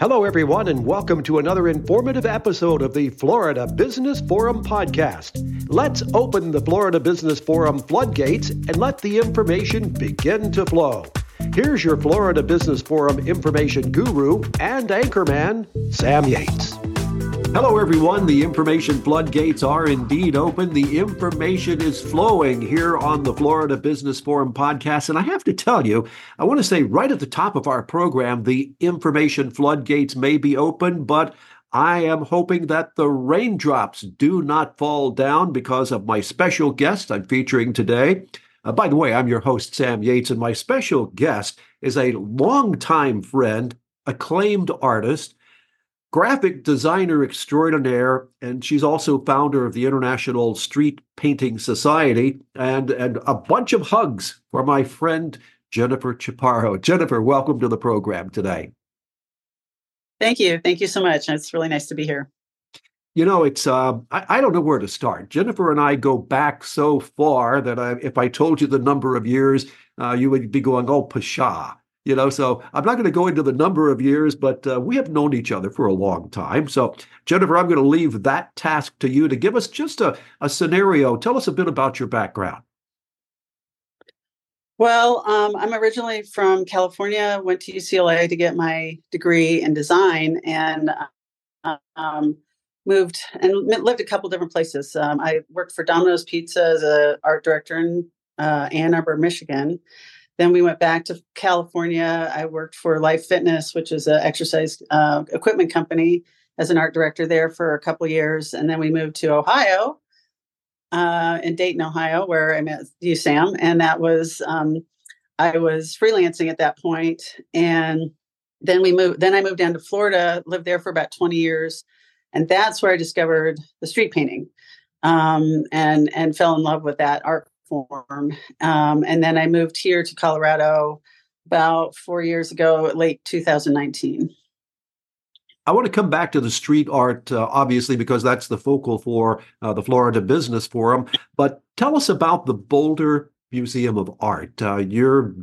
Hello, everyone, and welcome to another informative episode of the Florida Business Forum podcast. Let's open the Florida Business Forum floodgates and let the information begin to flow. Here's your Florida Business Forum information guru and anchorman, Sam Yates. Hello, everyone. The information floodgates are indeed open. The information is flowing here on the Florida Business Forum podcast. And I have to tell you, I want to say right at the top of our program, the information floodgates may be open, but I am hoping that the raindrops do not fall down because of my special guest I'm featuring today. Uh, by the way, I'm your host, Sam Yates, and my special guest is a longtime friend, acclaimed artist, graphic designer extraordinaire, and she's also founder of the International Street Painting Society, and, and a bunch of hugs for my friend Jennifer Chaparro. Jennifer, welcome to the program today. Thank you. Thank you so much. It's really nice to be here. You know, it's uh, I, I, don't know where to start. Jennifer and I go back so far that I, if I told you the number of years, uh, you would be going, "Oh, pshaw." You know, so I'm not going to go into the number of years, but uh, we have known each other for a long time. So, Jennifer, I'm going to leave that task to you to give us just a, a scenario. Tell us a bit about your background. Well, um, I'm originally from California, went to UCLA to get my degree in design and um, moved and lived a couple different places. Um, I worked for Domino's Pizza as an art director in uh, Ann Arbor, Michigan. Then we went back to California. I worked for Life Fitness, which is an exercise uh, equipment company, as an art director there for a couple years. And then we moved to Ohio, uh, in Dayton, Ohio, where I met you, Sam. And that was, um, I was freelancing at that point. And then we moved, then I moved down to Florida, lived there for about 20 years. And that's where I discovered the street painting um, and, and fell in love with that art form. Um, and then I moved here to Colorado about four years ago, late 2019. I want to come back to the street art, uh, obviously, because that's the focal for uh, the Florida Business Forum. But tell us about the Boulder Museum of Art. Uh, you're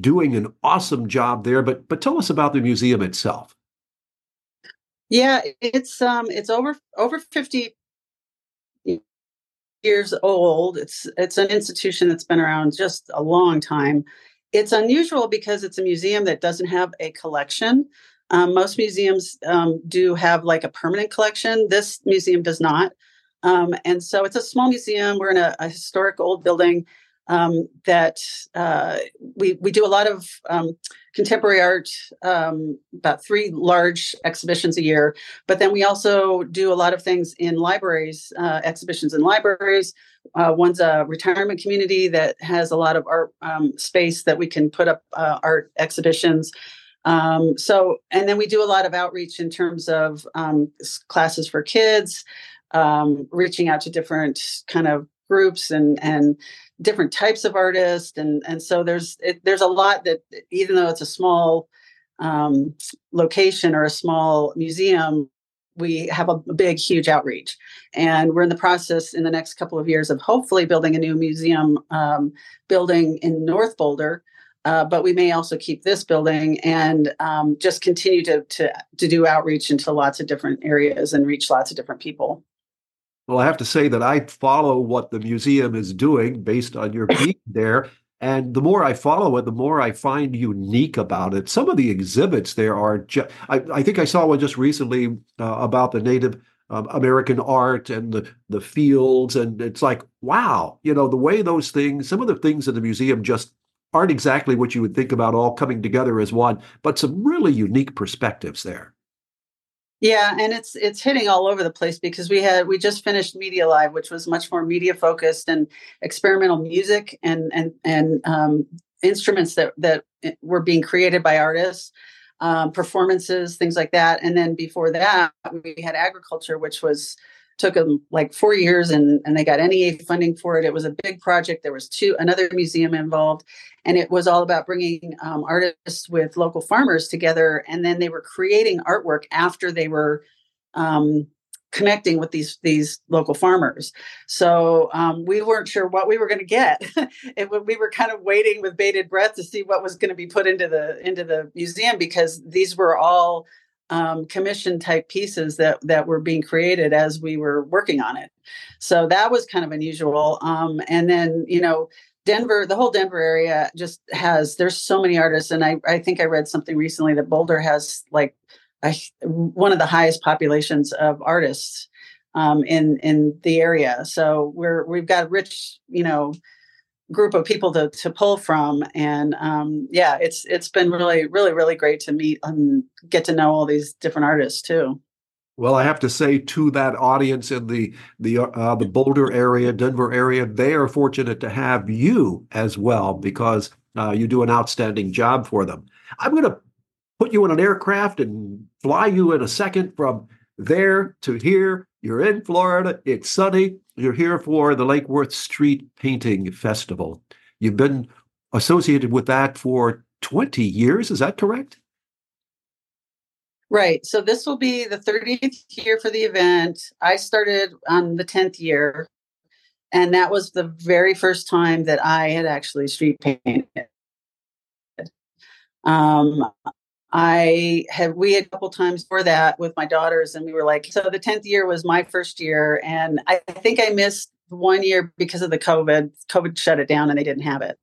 doing an awesome job there, but but tell us about the museum itself. Yeah, it's um, it's over over fifty years old. It's it's an institution that's been around just a long time. It's unusual because it's a museum that doesn't have a collection. Um, most museums um, do have like a permanent collection. This museum does not. Um, and so it's a small museum. We're in a, a historic old building um, that uh, we we do a lot of um, contemporary art, um, about three large exhibitions a year. But then we also do a lot of things in libraries, uh, exhibitions in libraries. Uh, one's a retirement community that has a lot of art um, space that we can put up uh, art exhibitions. Um, so, and then we do a lot of outreach in terms of um, classes for kids, um, reaching out to different kind of groups and and different types of artists and and so there's it, there's a lot that even though it's a small um, location or a small museum we have a big huge outreach. And we're in the process in the next couple of years of hopefully building a new museum um, building in north boulder uh, but we may also keep this building and um, just continue to, to to do outreach into lots of different areas and reach lots of different people well, I have to say that I follow what the museum is doing based on your being there. And the more I follow it, the more I find unique about it. Some of the exhibits there are, ju- I, I, think I saw one just recently uh, about the Native um, American art and the, the fields. And it's like, wow, you know, the way those things, some of the things in the museum just aren't exactly what you would think about all coming together as one, but some really unique perspectives there. Yeah, and it's it's hitting all over the place because we had we just finished Media Live, which was much more media focused and experimental music and and and um, instruments that that were being created by artists, um, performances, things like that. And then before that, we had agriculture, which was took them like four years and, and they got NEA funding for it. It was a big project. There was two another museum involved, and it was all about bringing um, artists with local farmers together. And then they were creating artwork after they were um, connecting with these these local farmers. So um, we weren't sure what we were going to get. it, we were kind of waiting with bated breath to see what was going to be put into the into the museum because these were all um, commission type pieces that that were being created as we were working on it. So that was kind of unusual. Um, and then you know Denver, the whole Denver area just has there's so many artists, and I I think I read something recently that Boulder has like a, one of the highest populations of artists um, in in the area. So we're we've got rich you know group of people to to pull from, and um, yeah, it's it's been really really really great to meet and get to know all these different artists too. Well, I have to say to that audience in the the uh, the Boulder area, Denver area, they are fortunate to have you as well because uh, you do an outstanding job for them. I'm going to put you in an aircraft and fly you in a second from there to here. You're in Florida. It's sunny. You're here for the Lake Worth Street Painting Festival. You've been associated with that for 20 years. Is that correct? Right. So this will be the 30th year for the event. I started on the 10th year, and that was the very first time that I had actually street painted. Um, I had we had a couple times for that with my daughters, and we were like, so the 10th year was my first year, and I think I missed one year because of the COVID. COVID shut it down, and they didn't have it.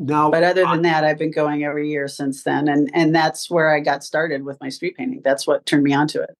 Now, but other than that, I've been going every year since then, and and that's where I got started with my street painting. That's what turned me onto it.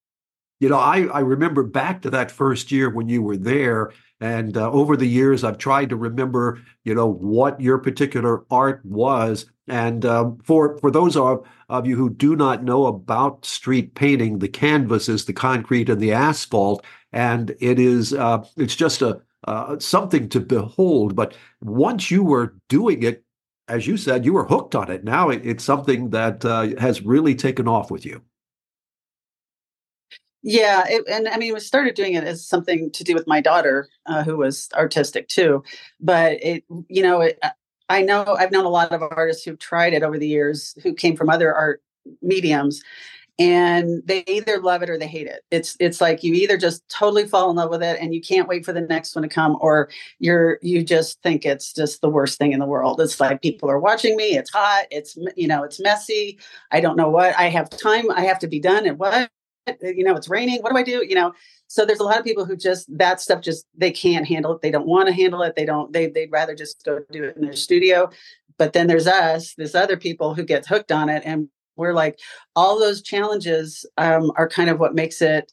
You know, I I remember back to that first year when you were there, and uh, over the years, I've tried to remember, you know, what your particular art was. And um, for for those of, of you who do not know about street painting, the canvas is the concrete and the asphalt, and it is uh, it's just a uh, something to behold. But once you were doing it, as you said, you were hooked on it. Now it, it's something that uh, has really taken off with you. Yeah, it, and I mean, we started doing it as something to do with my daughter, uh, who was artistic too. But it, you know, it, I know I've known a lot of artists who've tried it over the years, who came from other art mediums, and they either love it or they hate it. It's it's like you either just totally fall in love with it and you can't wait for the next one to come or you're you just think it's just the worst thing in the world. It's like people are watching me it's hot it's you know it's messy. I don't know what i have time i have to be done and what you know it's raining what do i do you know so there's a lot of people who just that stuff just they can't handle it they don't want to handle it they don't they, they'd rather just go do it in their studio but then there's us there's other people who get hooked on it and we're like all those challenges um, are kind of what makes it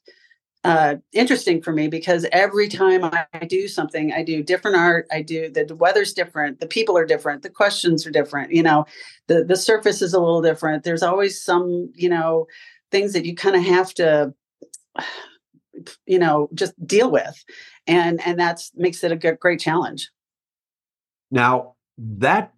uh, interesting for me because every time I, do something, I do different art. I do the, weather's different, the people are different, the questions are different. You know, the the surface is a little different. There's always some you know things that you kind of have to you know just deal with, and and that's makes it a great challenge. Now that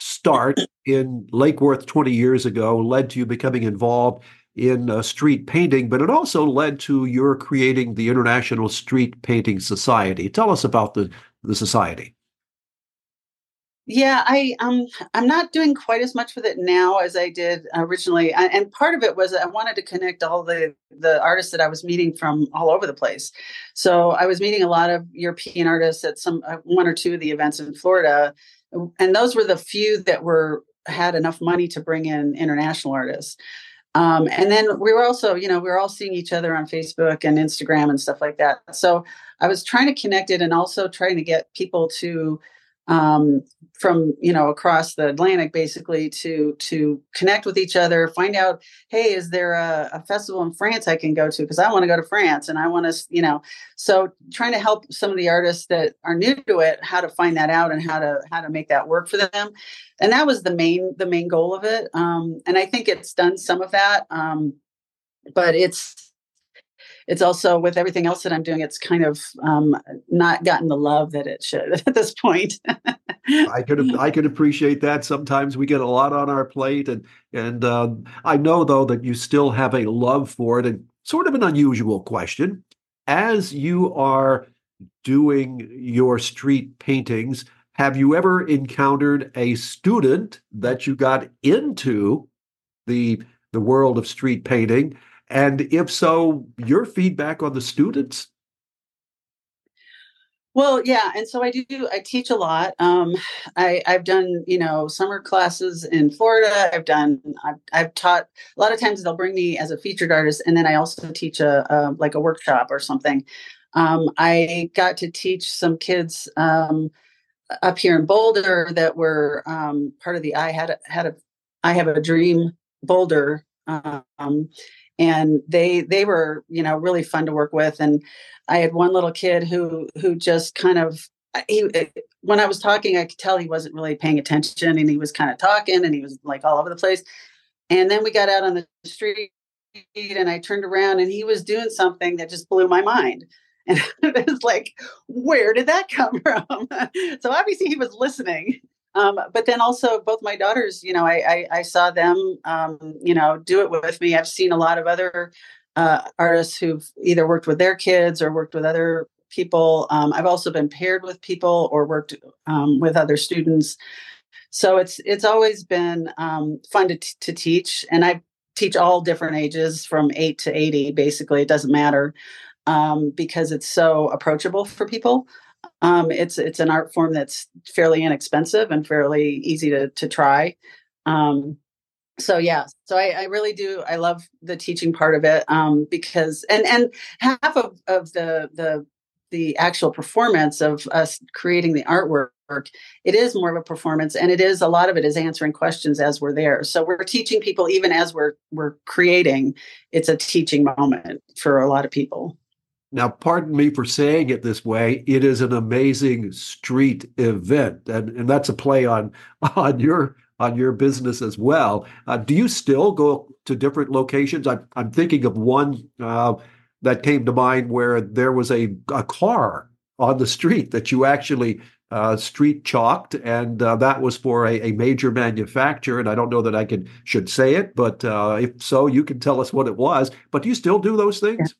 start in Lake Worth 20 years ago led to you becoming involved in uh, street painting, but it also led to your creating the International Street Painting Society. Tell us about the, the society. Yeah, I um I'm not doing quite as much with it now as I did originally, and part of it was I wanted to connect all the the artists that I was meeting from all over the place. So I was meeting a lot of European artists at some uh, one or two of the events in Florida, and those were the few that were had enough money to bring in international artists. Um, and then we were also, you know, we were all seeing each other on Facebook and Instagram and stuff like that. So I was trying to connect it and also trying to get people to um, from you know across the Atlantic, basically to to connect with each other, find out, hey, is there a, a festival in France I can go to because I want to go to France and I want to, you know, so trying to help some of the artists that are new to it how to find that out and how to how to make that work for them, and that was the main the main goal of it. Um, and I think it's done some of that, um, but it's it's also with everything else that I'm doing, it's kind of um, not gotten the love that it should at this point. I could I could appreciate that. Sometimes we get a lot on our plate, and and um, I know though that you still have a love for it. And sort of an unusual question, as you are doing your street paintings, have you ever encountered a student that you got into the the world of street painting and if so, your feedback on the students? Well, yeah, and so I do. I teach a lot. Um, I, I've done, you know, summer classes in Florida. I've done. I've, I've taught. A lot of times they'll bring me as a featured artist, and then I also teach a, a like a workshop or something. Um, I got to teach some kids um, up here in Boulder that were um, part of the I had had a I have a dream Boulder, um, and they they were you know really fun to work with. And I had one little kid who who just kind of he eh, when I was talking, I could tell he wasn't really paying attention, and he was kind of talking, and he was like all over the place. And then we got out on the street, and I turned around, and he was doing something that just blew my mind. And it was like, where did that come from? so obviously he was listening. Um, but then also both my daughters, you know, I, I, I saw them, um, you know, do it with me. I've seen a lot of other uh, artists who've either worked with their kids or worked with other people. Um, I've also been paired with people or worked um, with other students. So it's it's always been um, fun to, t- to teach, and I teach all different ages from eight to eighty. Basically, it doesn't matter um, because it's so approachable for people. Um, it's it's an art form that's fairly inexpensive and fairly easy to to try. Um, so yeah, so I, I, really do. I love the teaching part of it um, because and and half of of the the the actual performance of us creating the artwork it is more of a performance and it is a lot of it is answering questions as we're there so we're teaching people even as we're we're creating it's a teaching moment for a lot of people now, pardon me for saying it this way. It is an amazing street event, and, and that's a play on on your on your business as well. Uh, do you still go to different locations? I'm, I'm thinking of one uh, that came to mind where there was a, a car on the street that you actually uh, street chalked, and uh, that was for a, a, major manufacturer. And I don't know that I can should say it, but uh, if so, you can tell us what it was. But do you still do those things?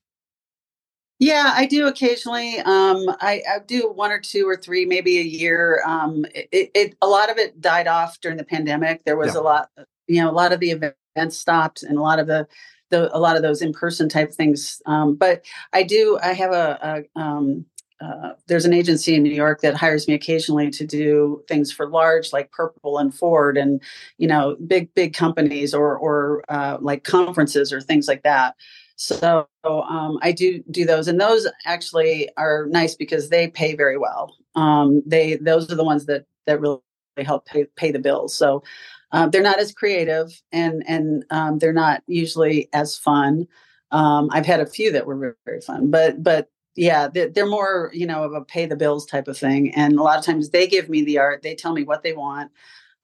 Yeah, I do occasionally. Um, I, I, do one or two or three, maybe a year. Um, it, it, a lot of it died off during the pandemic. There was yeah. a lot, you know, a lot of the events stopped, and a lot of the, the a lot of those in person type things. Um, but I do. I have a, a um, uh, there's an agency in New York that hires me occasionally to do things for large, like Purple and Ford, and you know, big big companies or or uh, like conferences or things like that. So um, I do do those, and those actually are nice because they pay very well. Um, they those are the ones that that really help pay pay the bills. So um, they're not as creative, and and um, they're not usually as fun. Um, I've had a few that were very, very fun, but but yeah, they're, they're more you know of a pay the bills type of thing. And a lot of times they give me the art, they tell me what they want.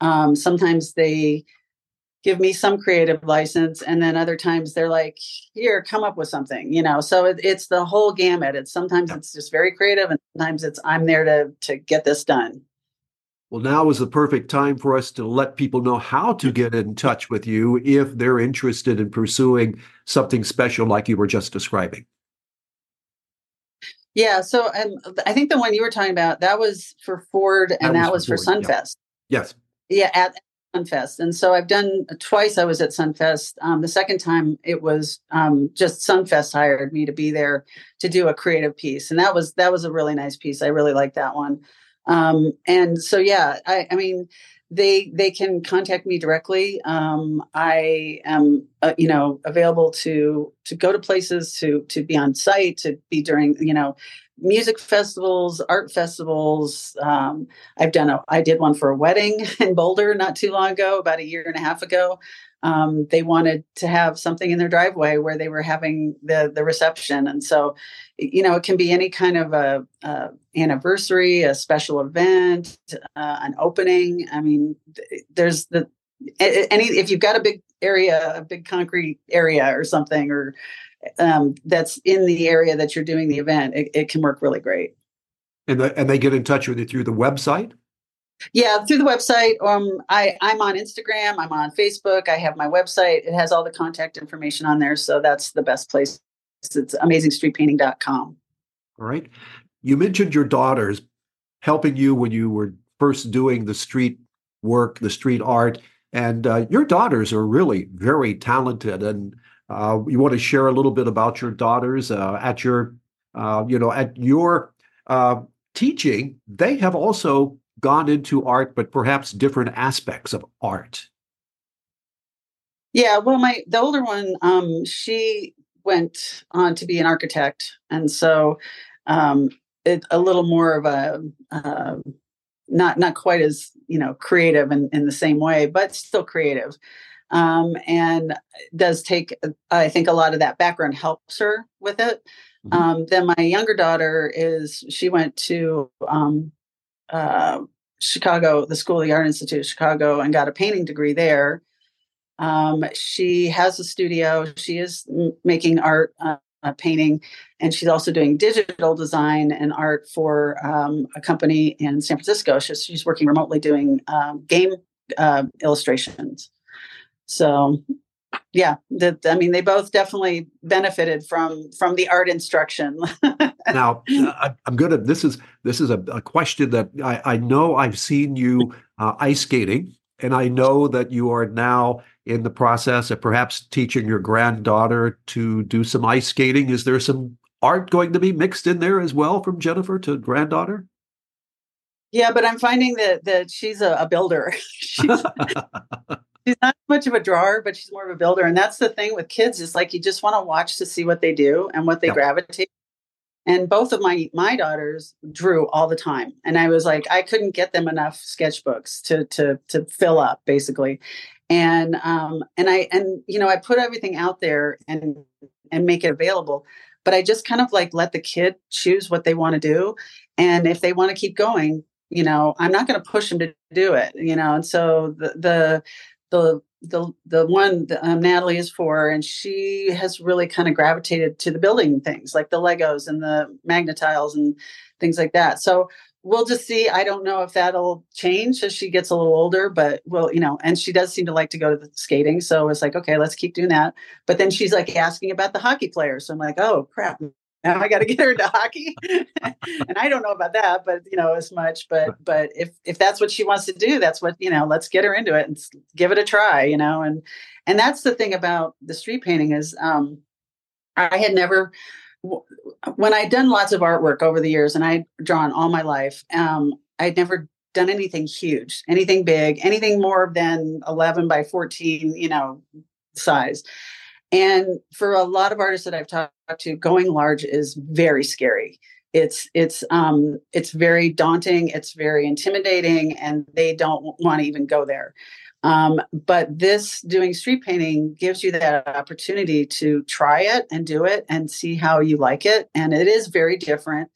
Um, sometimes they give me some creative license and then other times they're like here come up with something you know? So it, it's the whole gamut. It's sometimes it's just very creative and sometimes it's i'm there to to get this done. Well now is the perfect time for us to let people know how to get in touch with you if they're interested in pursuing something special like you were just describing. Yeah so um, i think the one you were talking about that was for ford and that, that was, for, for sunfest. Yeah. yes. Yeah at, Sunfest. And so I've done twice I was at Sunfest. Um, the second time it was um, just Sunfest hired me to be there to do a creative piece. And that was that was a really nice piece. I really liked that one. Um, and so yeah, I, I, mean they they can contact me directly. Um, I am uh, you know available to to go to places to to be on site to be during you know music festivals, art festivals. Um, I've done a, I did one for a wedding in Boulder not too long ago, about a year and a half ago. Um, they wanted to have something in their driveway where they were having the the reception, and so, you know, it can be any kind of a, a anniversary, a special event, uh, an opening. I mean, there's the any if you've got a big area, a big concrete area or something, or um, that's in the area that you're doing the event, it, it can work really great. And, the, and they get in touch with you through the website? Yeah, through the website. Um, I, I'm on Instagram. I'm on Facebook. I have my website. It has all the contact information on there. So that's the best place. It's amazingstreetpainting.com. All right. You mentioned your daughters helping you when you were first doing the street work, the street art. And uh, your daughters are really very talented. And uh, you want to share a little bit about your daughters uh, at your, uh, you know, at your uh, teaching, they have also gone into art, but perhaps different aspects of art. Yeah, well, my the older one, um, she went on to be an architect, and so um, it, a little more of a uh, not not quite as you know creative in, in the same way, but still creative. Um, and does take I think a lot of that background helps her with it. Mm-hmm. Um, then my younger daughter is she went to um, uh, Chicago, the School of the Art Institute of Chicago, and got a painting degree there. Um, she has a studio. She is m- making art, uh, uh, painting, and she's also doing digital design and art for um, a company in San Francisco. She's, she's working remotely doing um, game uh, illustrations. So, yeah, that I mean, they both definitely benefited from from the art instruction. now, I, am gonna. This is this is a, a question that I, I know I've seen you uh, ice skating, and I know that you are now in the process of perhaps teaching your granddaughter to do some ice skating. Is there some art going to be mixed in there as well from Jennifer to granddaughter? Yeah, but I'm finding that that she's a, a builder. she's, she's not much of a drawer, but she's more of a builder. And that's the thing with kids is like you just want to watch to see what they do and what they gravitate. And both of my my daughters drew all the time, and I was like, I couldn't get them enough sketchbooks to to to fill up, basically and um, and I and you know I put everything out there and and make it available, but I just kind of like let the kid choose what they want to do, and if they want to keep going, you know, I'm not going to push them to do it, you know. And so the the the the the one that, um, Natalie is four, and she has really kind of gravitated to the building things like the Legos and the Magna-Tiles and things like that. So we'll just see. I don't know if that'll change as she gets a little older, but well, you know, and she does seem to like to go to the skating. So it's like, okay, let's keep doing that. But then she's like asking about the hockey players. So I'm like, oh crap. Now I got to get her into hockey, and I don't know about that, but you know as much. But but if if that's what she wants to do, that's what you know. Let's get her into it and give it a try, you know. And and that's the thing about the street painting is um, I had never when I'd done lots of artwork over the years and I'd drawn all my life, um, I'd never done anything huge, anything big, anything more than 11 by 14, you know, size. And for a lot of artists that I've talked to, going large is very scary. It's it's um it's very daunting, it's very intimidating, and they don't want to even go there. Um, but this doing street painting gives you that opportunity to try it and do it and see how you like it. And it is very different.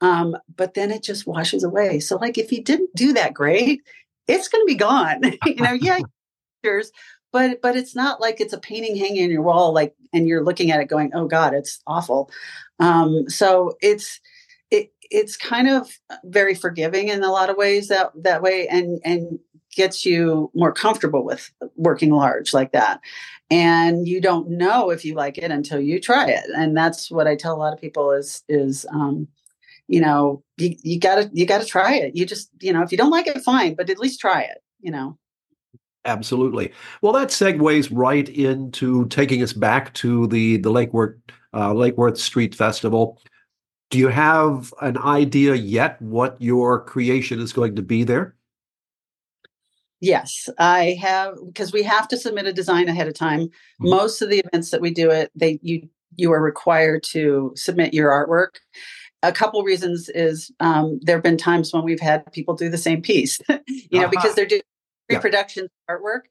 Um, but then it just washes away. So, like, if you didn't do that great, it's going to be gone. you know, yeah, but but it's not like it's a painting hanging on your wall, like, and you're looking at it going, "Oh God, it's awful." Um, so it's it it's kind of very forgiving in a lot of ways that that way, and and gets you more comfortable with working large like that. And you don't know if you like it until you try it. And that's what i tell a lot of people is is um, you know you, you gotta you gotta try it. You just you know if you don't like it fine but at least try it you know absolutely well that segues right into taking us back to the the lake worth uh, lake worth street festival do you have an idea yet what your creation is going to be there Yes, I have because we have to submit a design ahead of time. Mm-hmm. Most of the events that we do it, they you you are required to submit your artwork. A couple reasons is um, there have been times when we've had people do the same piece, you uh-huh. know, because they're doing reproduction yeah. artwork,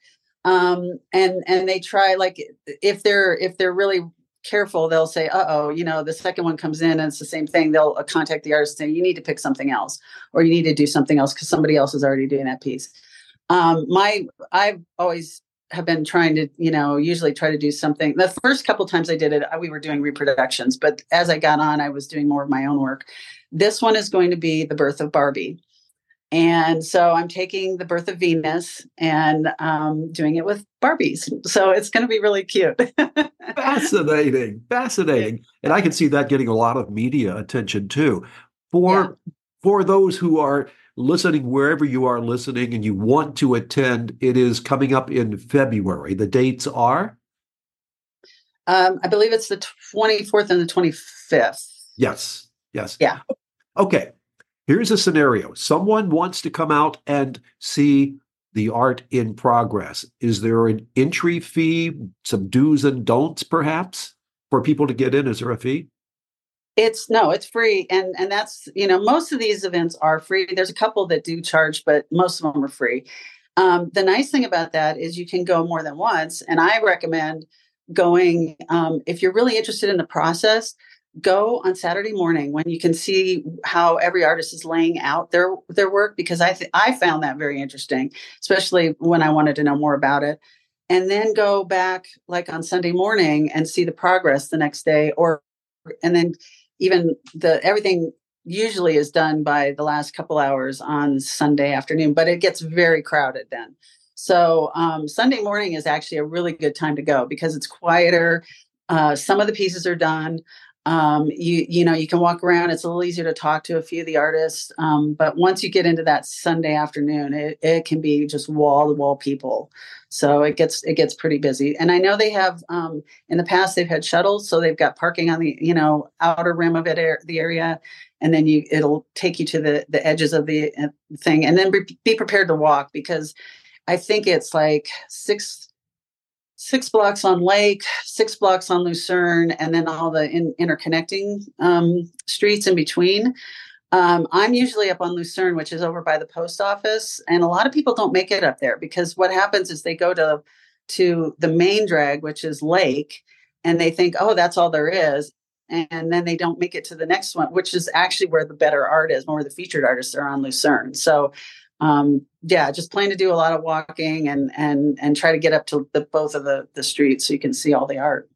um, and and they try like if they're if they're really careful, they'll say, "Uh oh," you know, the second one comes in and it's the same thing. They'll uh, contact the artist and say, "You need to pick something else, or you need to do something else because somebody else is already doing that piece." um, my I've always have been trying to, you know, usually try to do something. The first couple times I did it, we were doing reproductions, but as I got on, I was doing more of my own work. This one is going to be the birth of Barbie. And so I'm taking the birth of Venus and um, doing it with Barbies. So it's going to be really cute. fascinating, fascinating, and I can see that getting a lot of media attention too. For yeah. for those who are listening wherever you are listening and you want to attend, it is coming up in February. The dates are? Um, I believe it's the 24th and the 25th. Yes. Yes. Yeah. Okay. Here's a scenario someone wants to come out and see the art in progress. Is there an entry fee, some do's and don'ts perhaps for people to get in? Is there a fee? It's no, it's free. And and that's, you know, most of these events are free. There's a couple that do charge, but most of them are free. Um, the nice thing about that is you can go more than once. And I recommend going um, if you're really interested in the process go on Saturday morning when you can see how every artist is laying out their their work because I th- I found that very interesting, especially when I wanted to know more about it. And then go back like on Sunday morning and see the progress the next day or and then even the everything usually is done by the last couple hours on Sunday afternoon, but it gets very crowded then. So um, Sunday morning is actually a really good time to go because it's quieter. Uh, some of the pieces are done um, you you know you can walk around it's a little easier to talk to a few of the artists um, but once you get into that sunday afternoon it, it can be just wall to wall people. So it gets it gets pretty busy and i know they have um, in the past they've had shuttles so they've got parking on the you know outer rim of it the area and then you it'll take you to the the edges of the uh, thing and then be, be prepared to walk because i think it's like six six blocks on Lake, six blocks on Lucerne, and then all the in, interconnecting um, streets in between. Um, I'm usually up on Lucerne, which is over by the post office, and a lot of people don't make it up there because what happens is they go to to the main drag, which is Lake, and they think, oh, that's all there is, and then they don't make it to the next one, which is actually where the better art is, more the featured artists are on Lucerne. So um, yeah, just plan to do a lot of walking and and and try to get up to the both of the the streets so you can see all the art.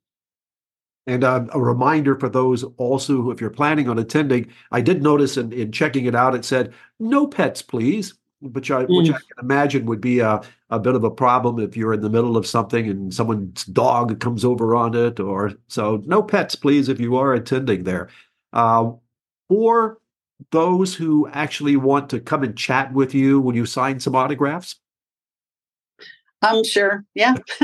And uh, a reminder for those also, who, if you're planning on attending, I did notice in, in checking it out, it said no pets, please, which I mm. which I can imagine would be a, a bit of a problem if you're in the middle of something and someone's dog comes over on it, or so no pets, please, if you are attending there. Uh, or those who actually want to come and chat with you? Will you sign some autographs? Um, sure. Yeah.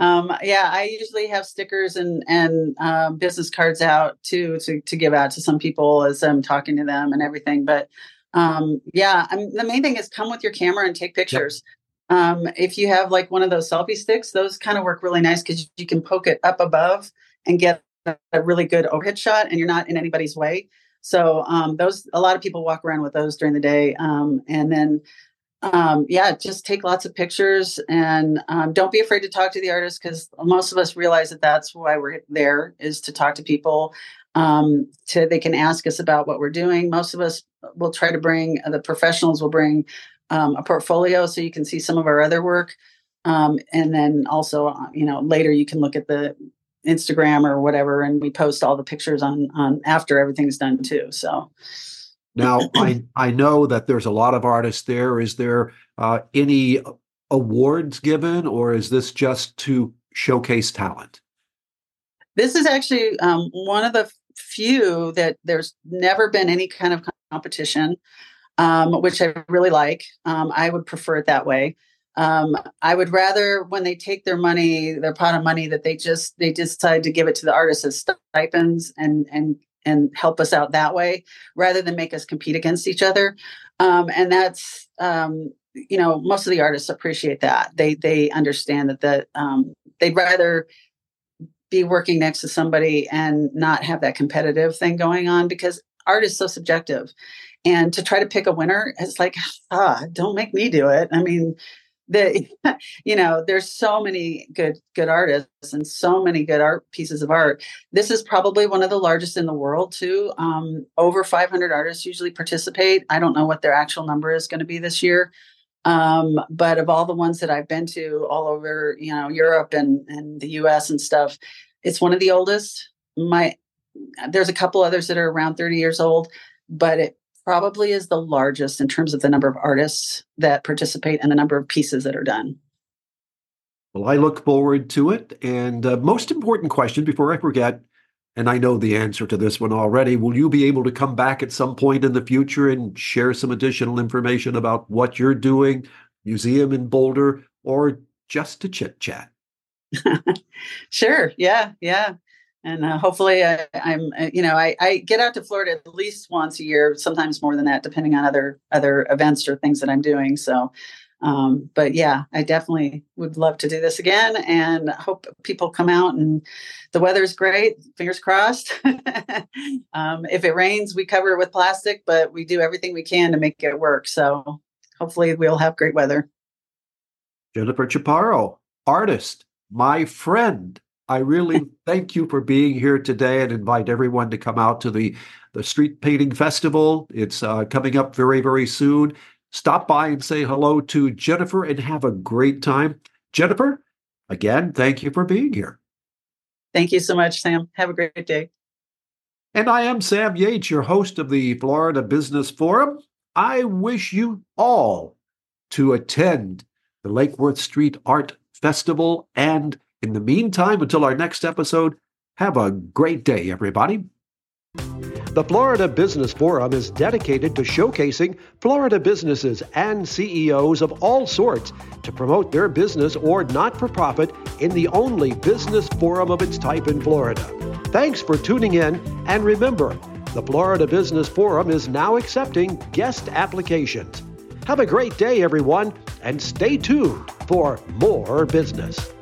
um, yeah, I usually have stickers and and um, business cards out too to to give out to some people as I'm talking to them and everything. But um, yeah, I mean, the main thing is come with your camera and take pictures. Yep. Um, if you have like one of those selfie sticks, those kind of work really nice because you can poke it up above and get a really good overhead shot, and you're not in anybody's way. So um, those a lot of people walk around with those during the day, um, and then um, yeah, just take lots of pictures and um, don't be afraid to talk to the artist because most of us realize that that's why we're there is to talk to people. Um, to they can ask us about what we're doing. Most of us will try to bring the professionals will bring um, a portfolio so you can see some of our other work. Um, and then also, uh, you know, later you can look at the Instagram or whatever, and we post all the pictures on on after everything's done too. So now I I know that there's a lot of artists there. Is there uh, any awards given, or is this just to showcase talent? This is actually um, one of the few that there's never been any kind of competition, um, which I really like. Um, I would prefer it that way. Um, I would rather when they take their money, their pot of money, that they just they decide to give it to the artists as stipends and and and help us out that way, rather than make us compete against each other. Um, and that's um, you know most of the artists appreciate that. They they understand that that um, they'd rather be working next to somebody and not have that competitive thing going on because art is so subjective and to try to pick a winner it's like ah don't make me do it i mean the you know there's so many good good artists and so many good art pieces of art. This is probably one of the largest in the world too. Um, over 500 artists usually participate. I don't know what their actual number is going to be this year. Um, but of all the ones that i've been to all over you know europe and and the us and stuff it's one of the oldest. My there's a couple others that are around 30 years old but it probably is the largest in terms of the number of artists that participate and the number of pieces that are done. Well, I look forward to it. And uh, most important question before I forget, and I know the answer to this one already, will you be able to come back at some point in the future and share some additional information about what you're doing, museum in Boulder, or just to chit chat? sure. Yeah. Yeah. And uh, hopefully I, am uh, you know I, I, get out to florida at least once a year sometimes more than that depending on other other events or things that i'm doing. So um, but yeah i definitely would love to do this again and hope people come out and the weather's great fingers crossed. Um, if it rains we cover it with plastic but we do everything we can to make it work. So hopefully we'll have great weather. Jennifer chaparro artist my friend I really thank you for being here today and invite everyone to come out to the, the Street Painting Festival. It's uh, coming up very, very soon. Stop by and say hello to Jennifer and have a great time. Jennifer, again, thank you for being here. Thank you so much, Sam. Have a great day. And I am Sam Yates, your host of the Florida Business Forum. I wish you all to attend the Lake Worth Street Art Festival and in the meantime, until our next episode, have a great day, everybody. The Florida Business Forum is dedicated to showcasing Florida businesses and CEOs of all sorts to promote their business or not for profit in the only business forum of its type in Florida. Thanks for tuning in, and remember, the Florida Business Forum is now accepting guest applications. Have a great day, everyone, and stay tuned for more business.